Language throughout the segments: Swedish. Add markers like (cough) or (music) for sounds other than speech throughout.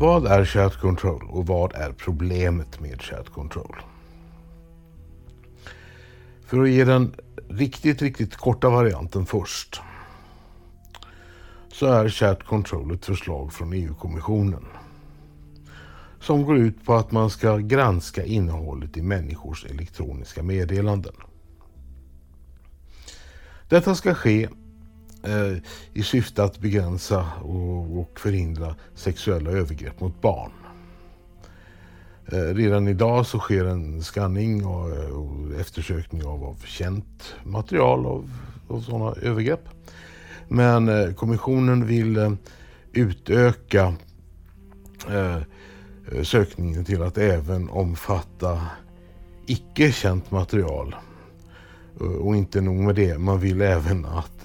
Vad är chat control och vad är problemet med chat control? För att ge den riktigt, riktigt korta varianten först så är chat control ett förslag från EU-kommissionen som går ut på att man ska granska innehållet i människors elektroniska meddelanden. Detta ska ske Eh, i syfte att begränsa och, och förhindra sexuella övergrepp mot barn. Eh, redan idag så sker en skanning och, eftersökning av, av känt material av, av sådana övergrepp. Men eh, kommissionen vill utöka sökningen till att även omfatta icke känt material. Och inte nog med det, man vill även att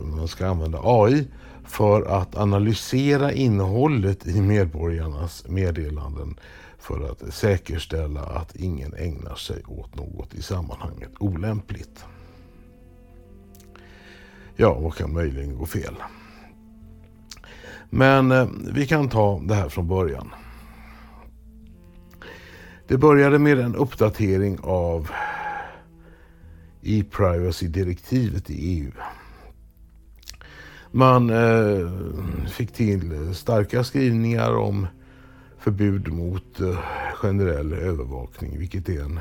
man ska använda AI för att analysera innehållet i medborgarnas meddelanden för att säkerställa att ingen ägnar sig åt något i sammanhanget olämpligt. Ja, vad kan möjligen gå fel? Men eh, vi kan ta det här från början. Det började med en uppdatering av e-privacy-direktivet i EU. Man eh, fick till starka skrivningar om förbud mot eh, generell övervakning, vilket är en,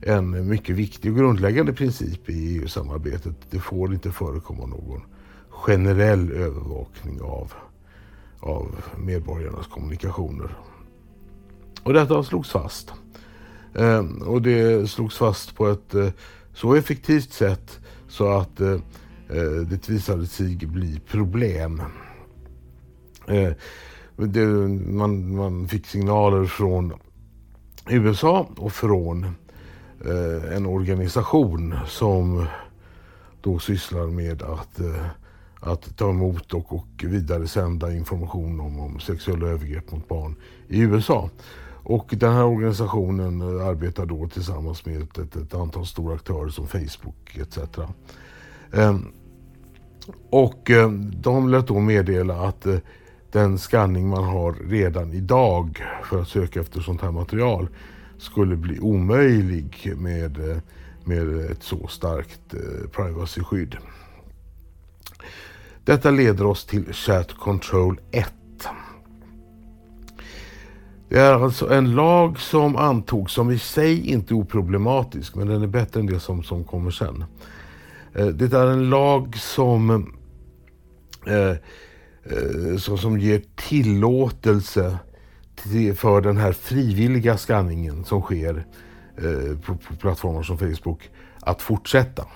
en mycket viktig och grundläggande princip i EU-samarbetet. Det får inte förekomma någon generell övervakning av, av medborgarnas kommunikationer. Och detta slogs fast. Eh, och det slogs fast på ett eh, så effektivt sätt så att eh, Eh, det visade sig bli problem. Eh, det, man, man fick signaler från USA och från eh, en organisation som då sysslar med att, eh, att ta emot och, och vidare sända information om, om sexuella övergrepp mot barn i USA. Och den här organisationen eh, arbetar då tillsammans med ett, ett, ett antal stora aktörer som Facebook etc. Eh, och eh, de lät då meddela att eh, den skanning man har redan idag för att söka efter sånt här material skulle bli omöjlig med, eh, med ett så starkt eh, privacyskydd. Detta leder oss till Chat Control 1. Det är alltså en lag som antogs som i sig inte är oproblematisk men den är bättre än det som, som kommer sen. Eh, det är en lag som eh, eh som ger tillåtelse till, för den här frivilliga skanningen som sker eh, på, på, plattformar som Facebook att fortsätta.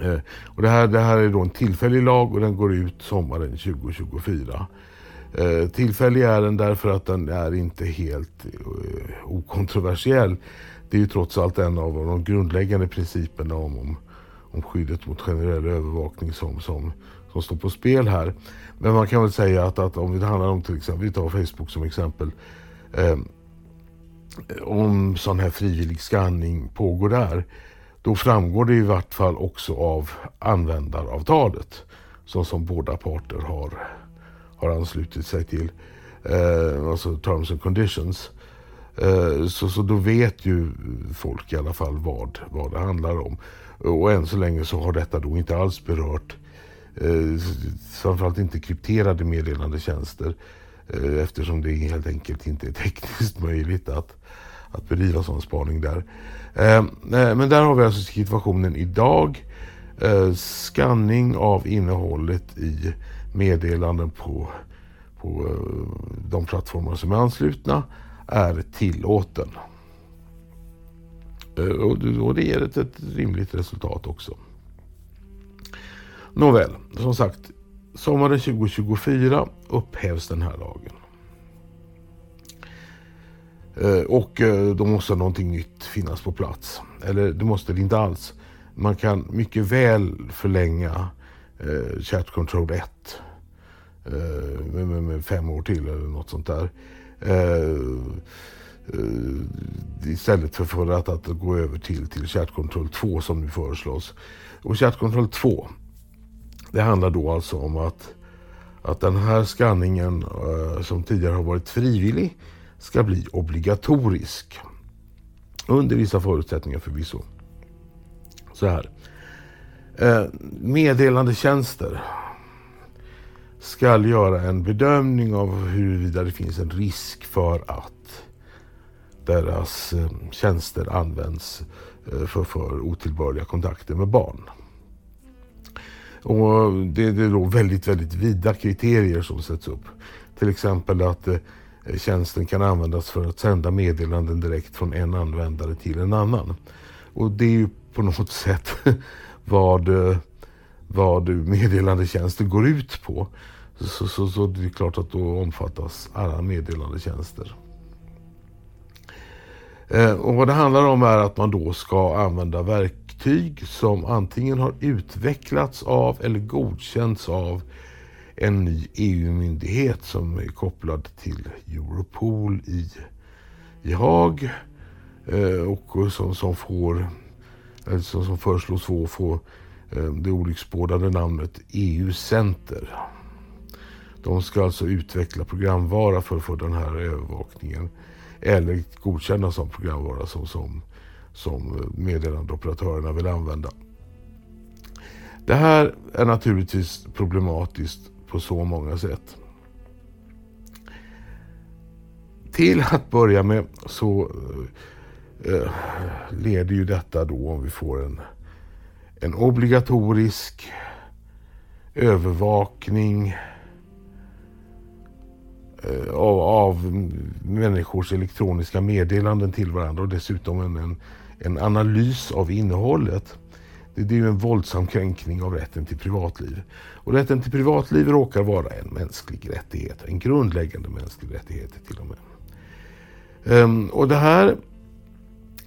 Eh, och det, här, det här är då en tillfällig lag och den går ut sommaren 2024. Eh, tillfällig är den därför att den är inte helt eh, okontroversiell. Det är ju trots allt en av de grundläggande principerna om, om, om skyddet mot generell övervakning som, som som står på spel här. Men man kan väl säga att, att om det handlar om till exempel, vi tar Facebook som exempel. Eh, om sån här frivillig skanning pågår där. Då framgår det i vart fall också av användaravtalet. som, som båda parter har, har anslutit sig till. Eh, alltså terms and conditions. Eh, så, så då vet ju folk i alla fall vad, vad det handlar om. Och än så länge så har detta då inte alls berört eh, framförallt inte krypterade meddelandetjänster eh, eftersom det helt enkelt inte är tekniskt (laughs) möjligt att, att bedriva sån spaning där. Eh, eh, men där har vi alltså situationen idag. Eh, skanning av innehållet i meddelanden på, på eh, de plattformar som är anslutna är tillåten. Eh, och, det ger ett, ett rimligt resultat också. Nåväl, som sagt, sommaren 2024 upphävs den här lagen. Eh, och eh, då måste någonting nytt finnas på plats. Eller det måste det inte alls. Man kan mycket väl förlänga eh, Chat Control 1 eh, med, med, med, fem år till eller något sånt där. Eh, eh, istället för, för att, att gå över till, till Chat Control 2 som nu föreslås. Och Chat Control 2 det handlar då alltså om att, att den här skanningen eh, som tidigare har varit frivillig ska bli obligatorisk. Under vissa förutsättningar förvisso. Så här. Eh, meddelandetjänster ska göra en bedömning av huruvida det finns en risk för att deras eh, tjänster används eh, för, för otillbörliga kontakter med barn. Och det, det är då väldigt, väldigt vida kriterier som sätts upp. Till exempel att eh, tjänsten kan användas för att sända meddelanden direkt från en användare till en annan. Och det är ju på något (laughs) sätt vad, vad meddelandetjänster går ut på. Så, så, så det är klart att då omfattas alla meddelandetjänster. Eh, och vad det handlar om är att man då ska använda verktyg som antingen har utvecklats av eller godkänts av en ny EU-myndighet som är kopplad till Europol i, i Haag eh, och som, som får alltså som föreslås få, få Eh, det olycksbådande namnet EU-center. De ska alltså utveckla programvara för, att få den här övervakningen eller godkänna som programvara som, som, som meddelandeoperatörerna vill använda. Det här är naturligtvis problematiskt på så många sätt. Till att börja med så eh, eh leder ju detta då om vi får en, en obligatorisk övervakning eh, av, av människors elektroniska meddelanden till varandra och dessutom en, en, en analys av innehållet. Det, det är ju en våldsam kränkning av rätten till privatliv. Och rätten till privatliv råkar vara en mänsklig rättighet, en grundläggande mänsklig rättighet till och med. Um, och det här,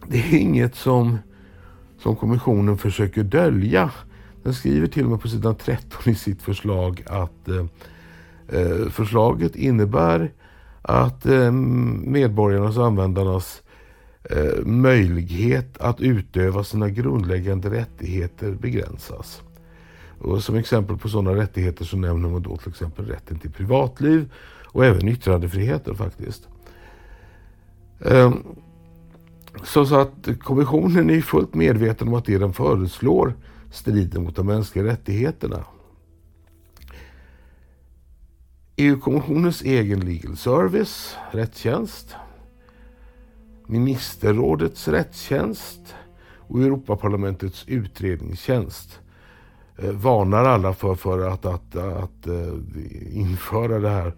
det är inget som, som kommissionen försöker dölja. Den skriver till och med på sidan 13 i sitt förslag att eh, eh, förslaget innebär att eh, medborgarnas och användarnas eh, möjlighet att utöva sina grundläggande rättigheter begränsas. Och som exempel på sådana rättigheter så nämner man då till exempel rätten till privatliv och även yttrandefriheten faktiskt. Ehm, så, så att kommissionen är fullt medveten om att det den föreslår strider mot de mänskliga rättigheterna. EU-kommissionens egen legal service, rättstjänst, ministerrådets rättstjänst och Europaparlamentets utredningstjänst eh, varnar alla för, för att, att, att, eh, införa det här,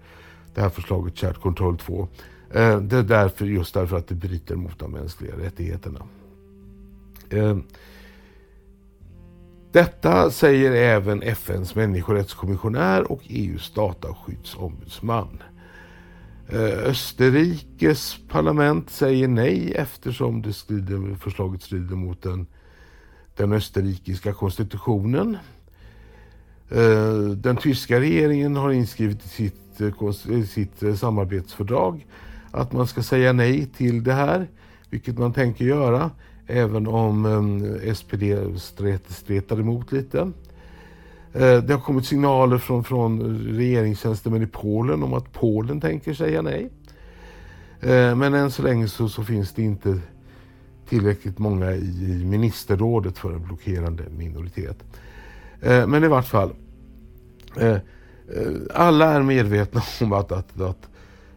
det här förslaget Chat Control 2. Eh, det är därför, just därför att det bryter mot de mänskliga rättigheterna. Eh, detta säger även FNs människorättskommissionär och EUs dataskyddsombudsman. Eh, Österrikes parlament säger nej eftersom det strider, förslaget strider mot den, den österrikiska konstitutionen. Eh, den tyska regeringen har inskrivet i sitt, sitt samarbetsfördrag att man ska säga nej till det här, vilket man tänker göra. Även om eh, SPD stretar emot lite. Eh, det har kommit signaler från, från regeringstjänstemän i Polen om att Polen tänker säga nej. Eh, men än så länge så, så finns det inte tillräckligt många i ministerrådet för en blockerande minoritet. Eh, men i vart fall, alla är medvetna (laughs) om att, att, att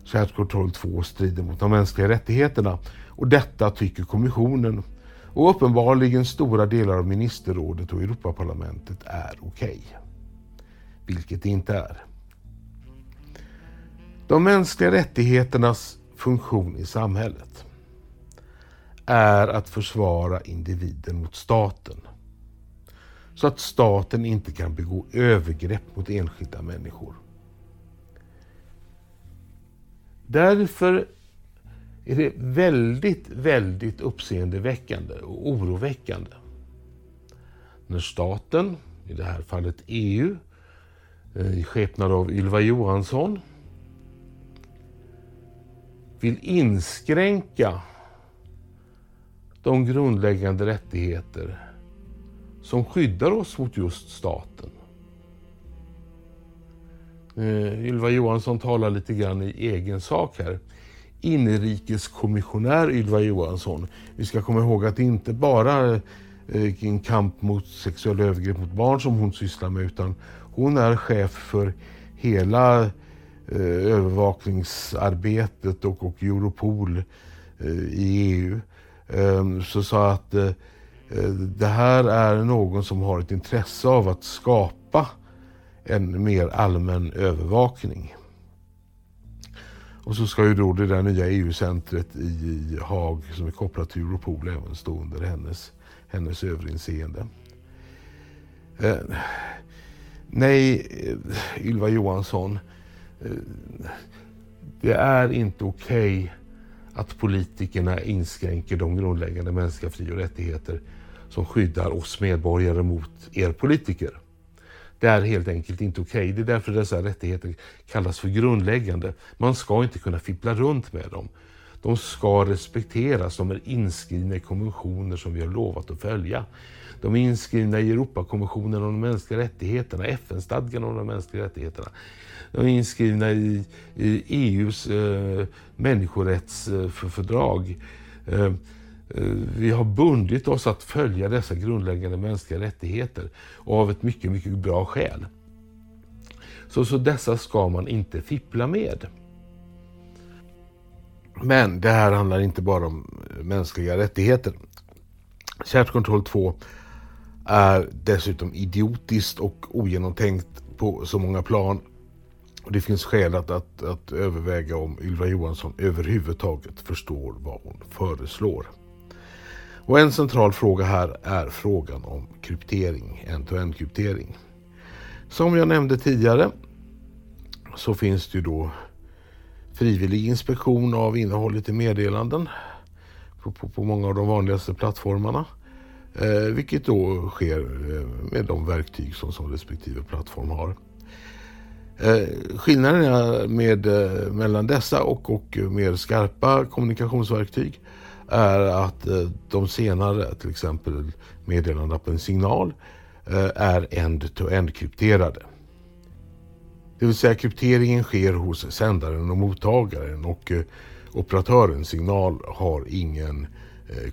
Shared 2 strider mot de mänskliga rättigheterna. Och detta tycker kommissionen och uppenbarligen stora delar av ministerrådet och Europaparlamentet är okej. Okay. Vilket det inte är. De mänskliga rättigheternas funktion i samhället är att försvara individen mot staten. Så att staten inte kan begå övergrepp mot enskilda människor. Därför är det väldigt, väldigt uppseendeväckande och oroväckande när staten, i det här fallet EU, eh, i skepnad av Ylva Johansson, vill inskränka de grundläggande rättigheter som skyddar oss mot just staten. Eh, Ylva Johansson talar lite grann i egen sak här. Inrikeskommissionär Ylva Johansson. Vi ska komma ihåg att det inte bara eh, en kamp mot sexuella övergrepp mot barn som hon sysslar med utan hon är chef för hela eh, övervakningsarbetet och, och Europol eh, i EU. Ehm, eh, så sa att eh, det här är någon som har ett intresse av att skapa en mer allmän övervakning. Och så ska ju då det där nya EU-centret i Haag som är kopplat till Europol även stå under hennes, hennes överinseende. Eh, nej, eh, Ylva Johansson. Eh, det är inte okej okay att politikerna inskränker de grundläggande mänskliga fri och rättigheter som skyddar oss medborgare mot er politiker. Det är helt enkelt inte okej. Okay. Det är därför dessa rättigheter kallas för grundläggande. Man ska inte kunna fippla runt med dem. De ska respekteras. De är inskrivna i konventioner som vi har lovat att följa. De är inskrivna i Europakonventionen om de mänskliga rättigheterna, FN-stadgan om de mänskliga rättigheterna. De är inskrivna i, i EUs eh, människorättsfördrag. Eh, Eh, vi har bundit oss att följa dessa grundläggande mänskliga rättigheter av ett mycket, mycket bra skäl. Så, så dessa ska man inte fippla med. Men det här handlar inte bara om mänskliga rättigheter. Kärnkontroll 2 är dessutom idiotiskt och ogenomtänkt på så många plan. Och det finns skäl att, att, att överväga om Ylva Johansson överhuvudtaget förstår vad hon föreslår. Och en central fråga här är frågan om kryptering, end-to-end kryptering. Som jag nämnde tidigare så finns det ju då frivillig inspektion av innehållet i meddelanden på, på, på många av de vanligaste plattformarna. Eh, vilket då sker eh, med de verktyg som, som respektive plattform har. Eh, skillnaden med, eh, mellan dessa och, och mer skarpa kommunikationsverktyg är att eh, de senare, till exempel meddelandeappen Signal, eh, är end-to-end krypterade. Det vill säga krypteringen sker hos sändaren och mottagaren och eh, operatörens operatören Signal har ingen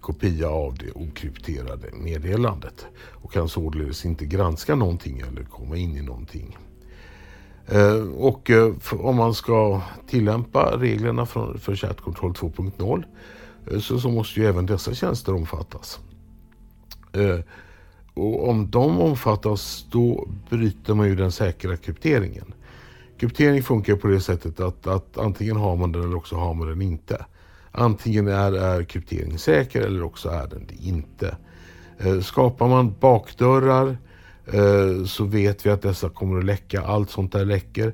kopia av det okrypterade meddelandet och kan således inte granska någonting eller komma in i någonting. Och om man ska tillämpa reglerna för Chat Control 2.0 Eh, så, så måste ju även dessa tjänster omfattas. Eh, och om de omfattas då bryter man ju den säkra krypteringen. Kryptering funkar på det sättet att, att antingen har man den eller också har man den inte. Antingen är, är kryptering säker eller också är den det inte. Eh, skapar man bakdörrar eh, så vet vi att dessa kommer att läcka. Allt sånt där läcker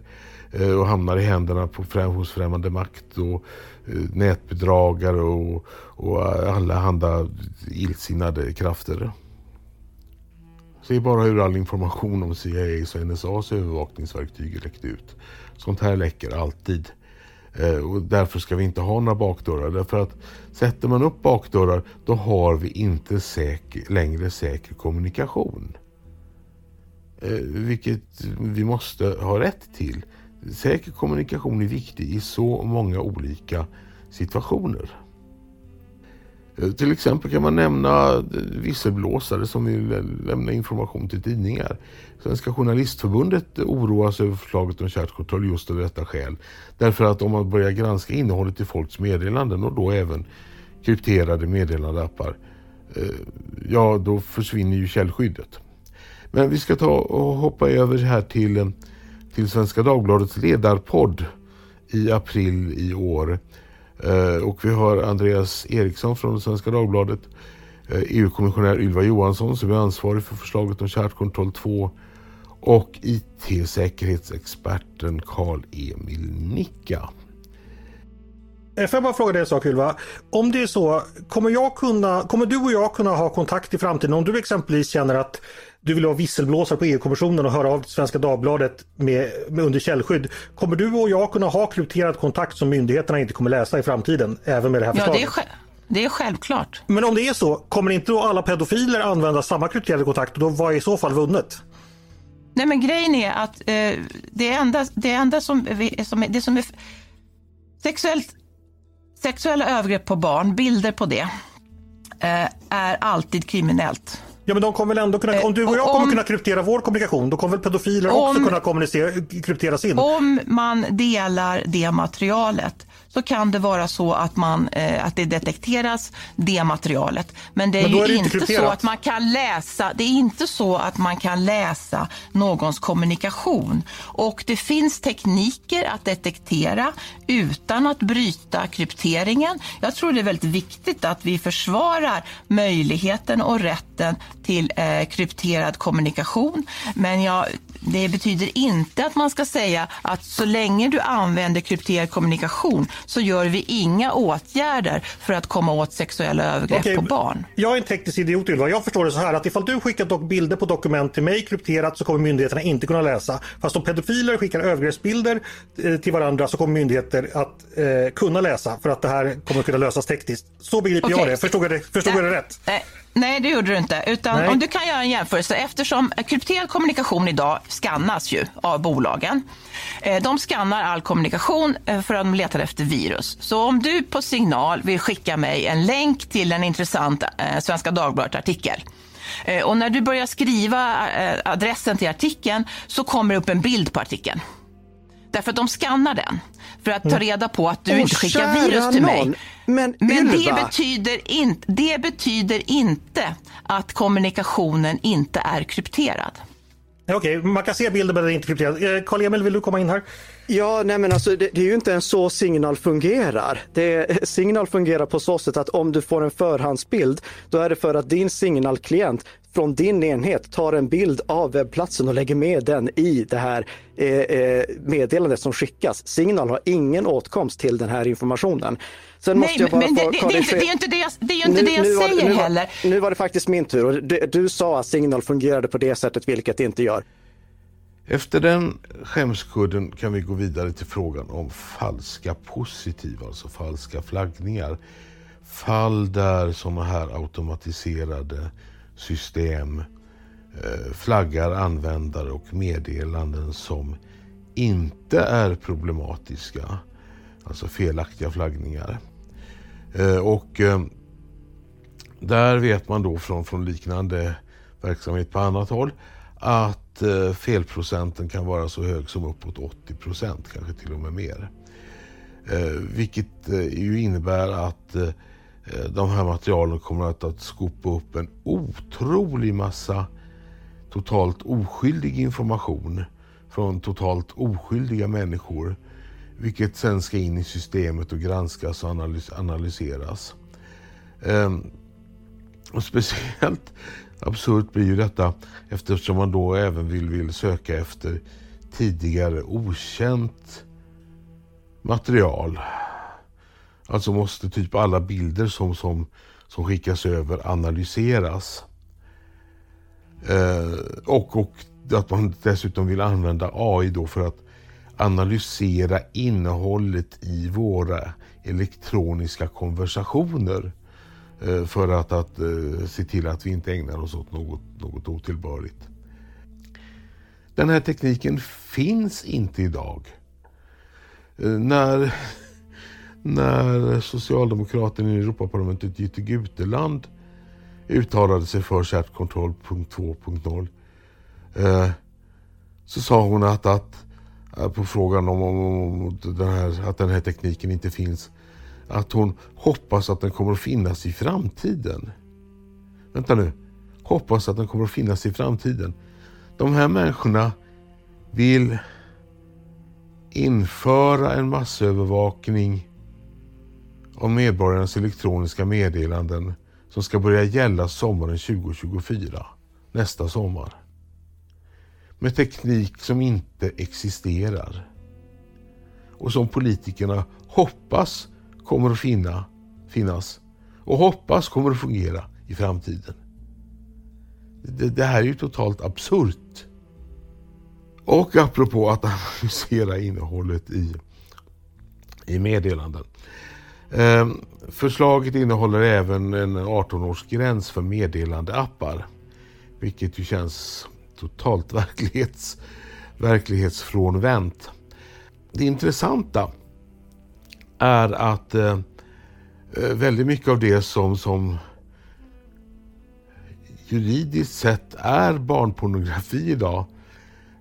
eh, och hamnar i händerna på, hos främmande makt. Och, Eh, nätbedragare och, och alla illsinnade krafter. Se bara hur all information om CIAs och NSAs övervakningsverktyg läckte ut. Sånt här läcker alltid. Eh, och därför ska vi inte ha några bakdörrar. Därför att sätter man upp bakdörrar då har vi inte säker, längre säker kommunikation. Eh, vilket vi måste ha rätt till. Säker kommunikation är viktig i så många olika situationer. Eh, till exempel kan man nämna eh, visselblåsare som vill eh, lämna information till tidningar. Svenska Journalistförbundet oroas över förslaget om chatkontroll just av detta skäl. Därför att om man börjar granska innehållet i folks meddelanden och då även krypterade meddelandeappar, ja då försvinner ju källskyddet. Men vi ska ta och hoppa över här till till Svenska Dagbladets ledarpodd i april i år. Eh, och vi har Andreas Eriksson från Svenska Dagbladet, eh, EU-kommissionär Ylva Johansson som är ansvarig för förslaget om kärnkontroll 2 och IT-säkerhetsexperten Karl-Emil Nicka. Eh, får jag bara fråga dig en sak Ylva? Om det är så, kommer, jag kunna, kommer du och jag kunna ha kontakt i framtiden om du exempelvis känner att du vill vara visselblåsare på EU-kommissionen och höra av till Svenska Dagbladet med, med under källskydd. Kommer du och jag kunna ha krypterad kontakt som myndigheterna inte kommer läsa i framtiden, även med det här förslaget? Ja, det är, självklart. Men om det är så, kommer inte då alla pedofiler använda samma krypterade kontakt och då vad är i så fall vunnet? Nej, men grejen är att eh, det enda, det enda som, som, det som är sexuellt, sexuella övergrepp på barn, bilder på det, eh, är alltid kriminellt. Ja men de kommer väl ändå kunna, om du och jag om, kommer kunna kryptera vår kommunikation, då kommer väl pedofiler om, också kunna kommunicera, kryptera sin? Om man delar det materialet så kan det vara så att, man, eh, att det detekteras, det materialet. Men det är, Men är det inte, inte så att man kan läsa, det är inte så att man kan läsa någons kommunikation. Och det finns tekniker att detektera utan att bryta krypteringen. Jag tror det är väldigt viktigt att vi försvarar möjligheten och rätten till eh, krypterad kommunikation. Men jag det betyder inte att man ska säga att så länge du använder krypterad kommunikation så gör vi inga åtgärder för att komma åt sexuella övergrepp Okej, på barn. Jag är en teknisk idiot Ylva. Jag förstår det så här att ifall du skickar dock bilder på dokument till mig krypterat så kommer myndigheterna inte kunna läsa. Fast om pedofiler skickar övergreppsbilder eh, till varandra så kommer myndigheter att eh, kunna läsa för att det här kommer kunna lösas tekniskt. Så begriper okay. jag det. Förstod jag det, förstod jag det rätt? Nej. Nej, det gjorde du inte. Utan om du kan göra en jämförelse. Eftersom krypterad kommunikation idag skannas ju av bolagen. Eh, de skannar all kommunikation eh, för att de letar efter virus. Så om du på signal vill skicka mig en länk till en intressant eh, Svenska Dagbladet-artikel och när du börjar skriva adressen till artikeln så kommer det upp en bild på artikeln. Därför att de skannar den för att ta mm. reda på att du oh, inte skickar virus till mig. Men, Men det, betyder in, det betyder inte att kommunikationen inte är krypterad. Okej, okay, man kan se bilder men det är inte krypterad. Karl-Emil, vill du komma in här? Ja, nej men alltså det, det, är ju inte ens så Signal fungerar. Det, signal fungerar på så sätt att om du får en förhandsbild, då är det för att din signalklient från din enhet tar en bild av webbplatsen och lägger med den i det här eh, eh meddelandet som skickas. Signal har ingen åtkomst till den här informationen. Sen Nej, men, men det, det, det, är ju inte det jag, det, är inte nu, det jag nu säger var, nu heller. nu var det faktiskt min tur och du, du sa att Signal fungerade på det sättet, vilket det inte gör. Efter den skämskudden kan vi gå vidare till frågan om falska positiva, alltså falska flaggningar. Fall där sådana här automatiserade system eh, flaggar användare och meddelanden som inte är problematiska. Alltså felaktiga flaggningar. Eh, och eh, där vet man då från, från liknande verksamhet på annat håll att felprocenten kan vara så hög som uppåt 80 procent, kanske till och med mer. vilket ju innebär att Eh, de här materialen kommer att, att skopa upp en otrolig massa totalt oskyldig information från totalt oskyldiga människor. Vilket sen ska in i systemet och granskas och analys analyseras. Ehm, och speciellt absurt blir ju detta eftersom man då även vill, vill söka efter tidigare okänt material Alltså måste typ alla bilder som, som, som skickas över analyseras. Eh, och, och att man dessutom vill använda AI då för att analysera innehållet i våra elektroniska konversationer. Eh, för att, att eh, se till att vi inte ägnar oss åt något, något otillbörligt. Den här tekniken finns inte idag. Eh, när när socialdemokraten i Europaparlamentet Jytte Guteland uttalade sig för chattkontroll.2.0 eh, så sa hon att, att eh, på frågan om, om, om den här, att den här tekniken inte finns att hon hoppas att den kommer att finnas i framtiden. Vänta nu. Hoppas att den kommer att finnas i framtiden. De här människorna vill införa en massövervakning om medborgarnas elektroniska meddelanden som ska börja gälla sommaren 2024, nästa sommar. Med teknik som inte existerar. Och som politikerna hoppas kommer att finna, finnas och hoppas kommer att fungera i framtiden. Det, det här är ju totalt absurt. Och apropå att analysera innehållet i, i meddelanden. Ehm, förslaget innehåller även en 18-årsgräns för meddelandeappar. Vilket ju känns totalt (laughs) verklighets, verklighetsfrånvänt. Det intressanta är att eh, eh, väldigt mycket av det som, som juridiskt sett är barnpornografi idag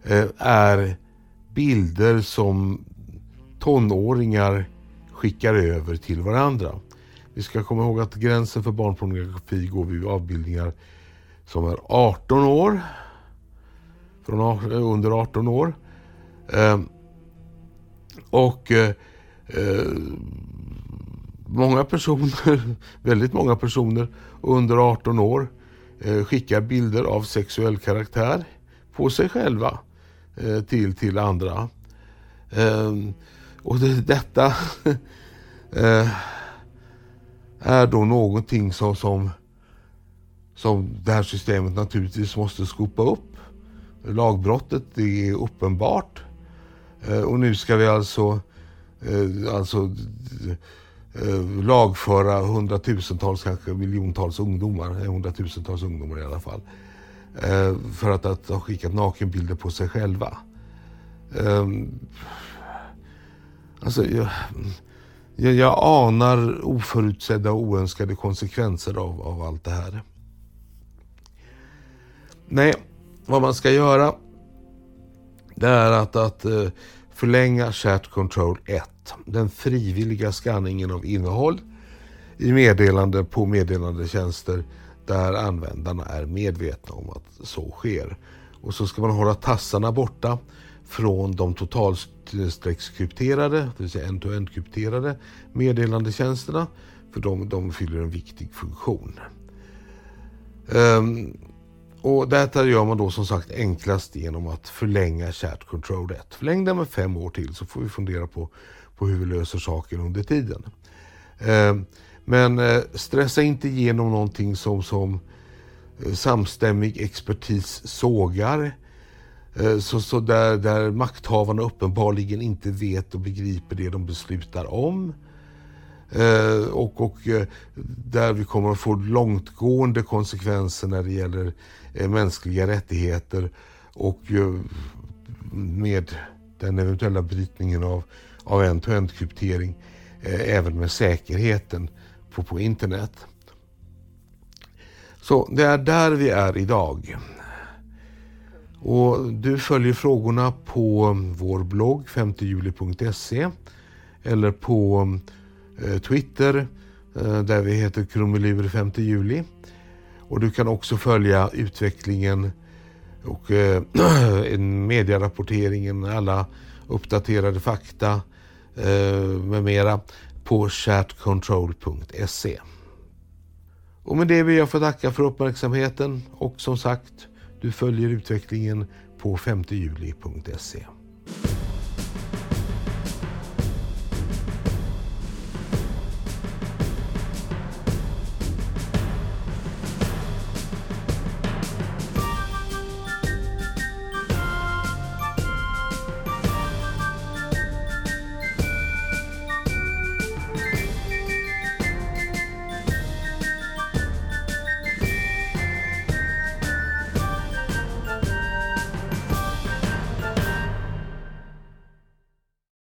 eh, är bilder som tonåringar skickar över till varandra. Vi ska komma ihåg att gränsen för barnpornografi går vid avbildningar som är 18 år. Från eh, under 18 år. Ehm, och eh, eh, många personer, (laughs) väldigt många personer under 18 år eh, skickar bilder av sexuell karaktär på sig själva eh, till, till andra. Ehm, och det, detta (laughs) eh, är då någonting som, som, som det här systemet naturligtvis måste skopa upp. Lagbrottet det är uppenbart. Eh, och nu ska vi alltså, eh, alltså eh, lagföra hundratusentals, kanske miljontals ungdomar, hundratusentals ungdomar i alla fall. Eh, för att, att ha skickat nakenbilder på sig själva. Eh, Alltså, jag, jag, jag anar oförutsedda och oönskade konsekvenser av, av allt det här. Nej, vad man ska göra det är att, att eh, förlänga Chat Control 1. Den frivilliga skanningen av innehåll i meddelande på meddelandetjänster där användarna är medvetna om att så sker. Och så ska man hålla tassarna borta från de totalstreckskrypterade, det vill säga end-to-end krypterade meddelandetjänsterna. För de, de fyller en viktig funktion. Um, och detta gör man då som sagt enklast genom att förlänga Chat Control 1. Förläng den med fem år till så får vi fundera på, på hur vi löser saken under tiden. Um, men uh, stressa inte igenom någonting som, som uh, samstämmig expertis sågar Eh, så, så där, där makthavarna uppenbarligen inte vet och begriper det de beslutar om. Eh, och, och eh, där vi kommer att få långtgående konsekvenser när det gäller eh, mänskliga rättigheter och med den eventuella brytningen av, av end-to-end kryptering även med säkerheten på, på internet. Så det är där vi är idag. Och du följer frågorna på vår blogg 5juli.se eller på eh, Twitter eh, där vi heter Krumelur 5 juli. Och du kan också följa utvecklingen och eh, (clears throat) medierapporteringen, alla uppdaterade fakta eh, med mera på chatcontrol.se. Och med det vill jag få tacka för uppmärksamheten och som sagt du följer utvecklingen på 5juli.se.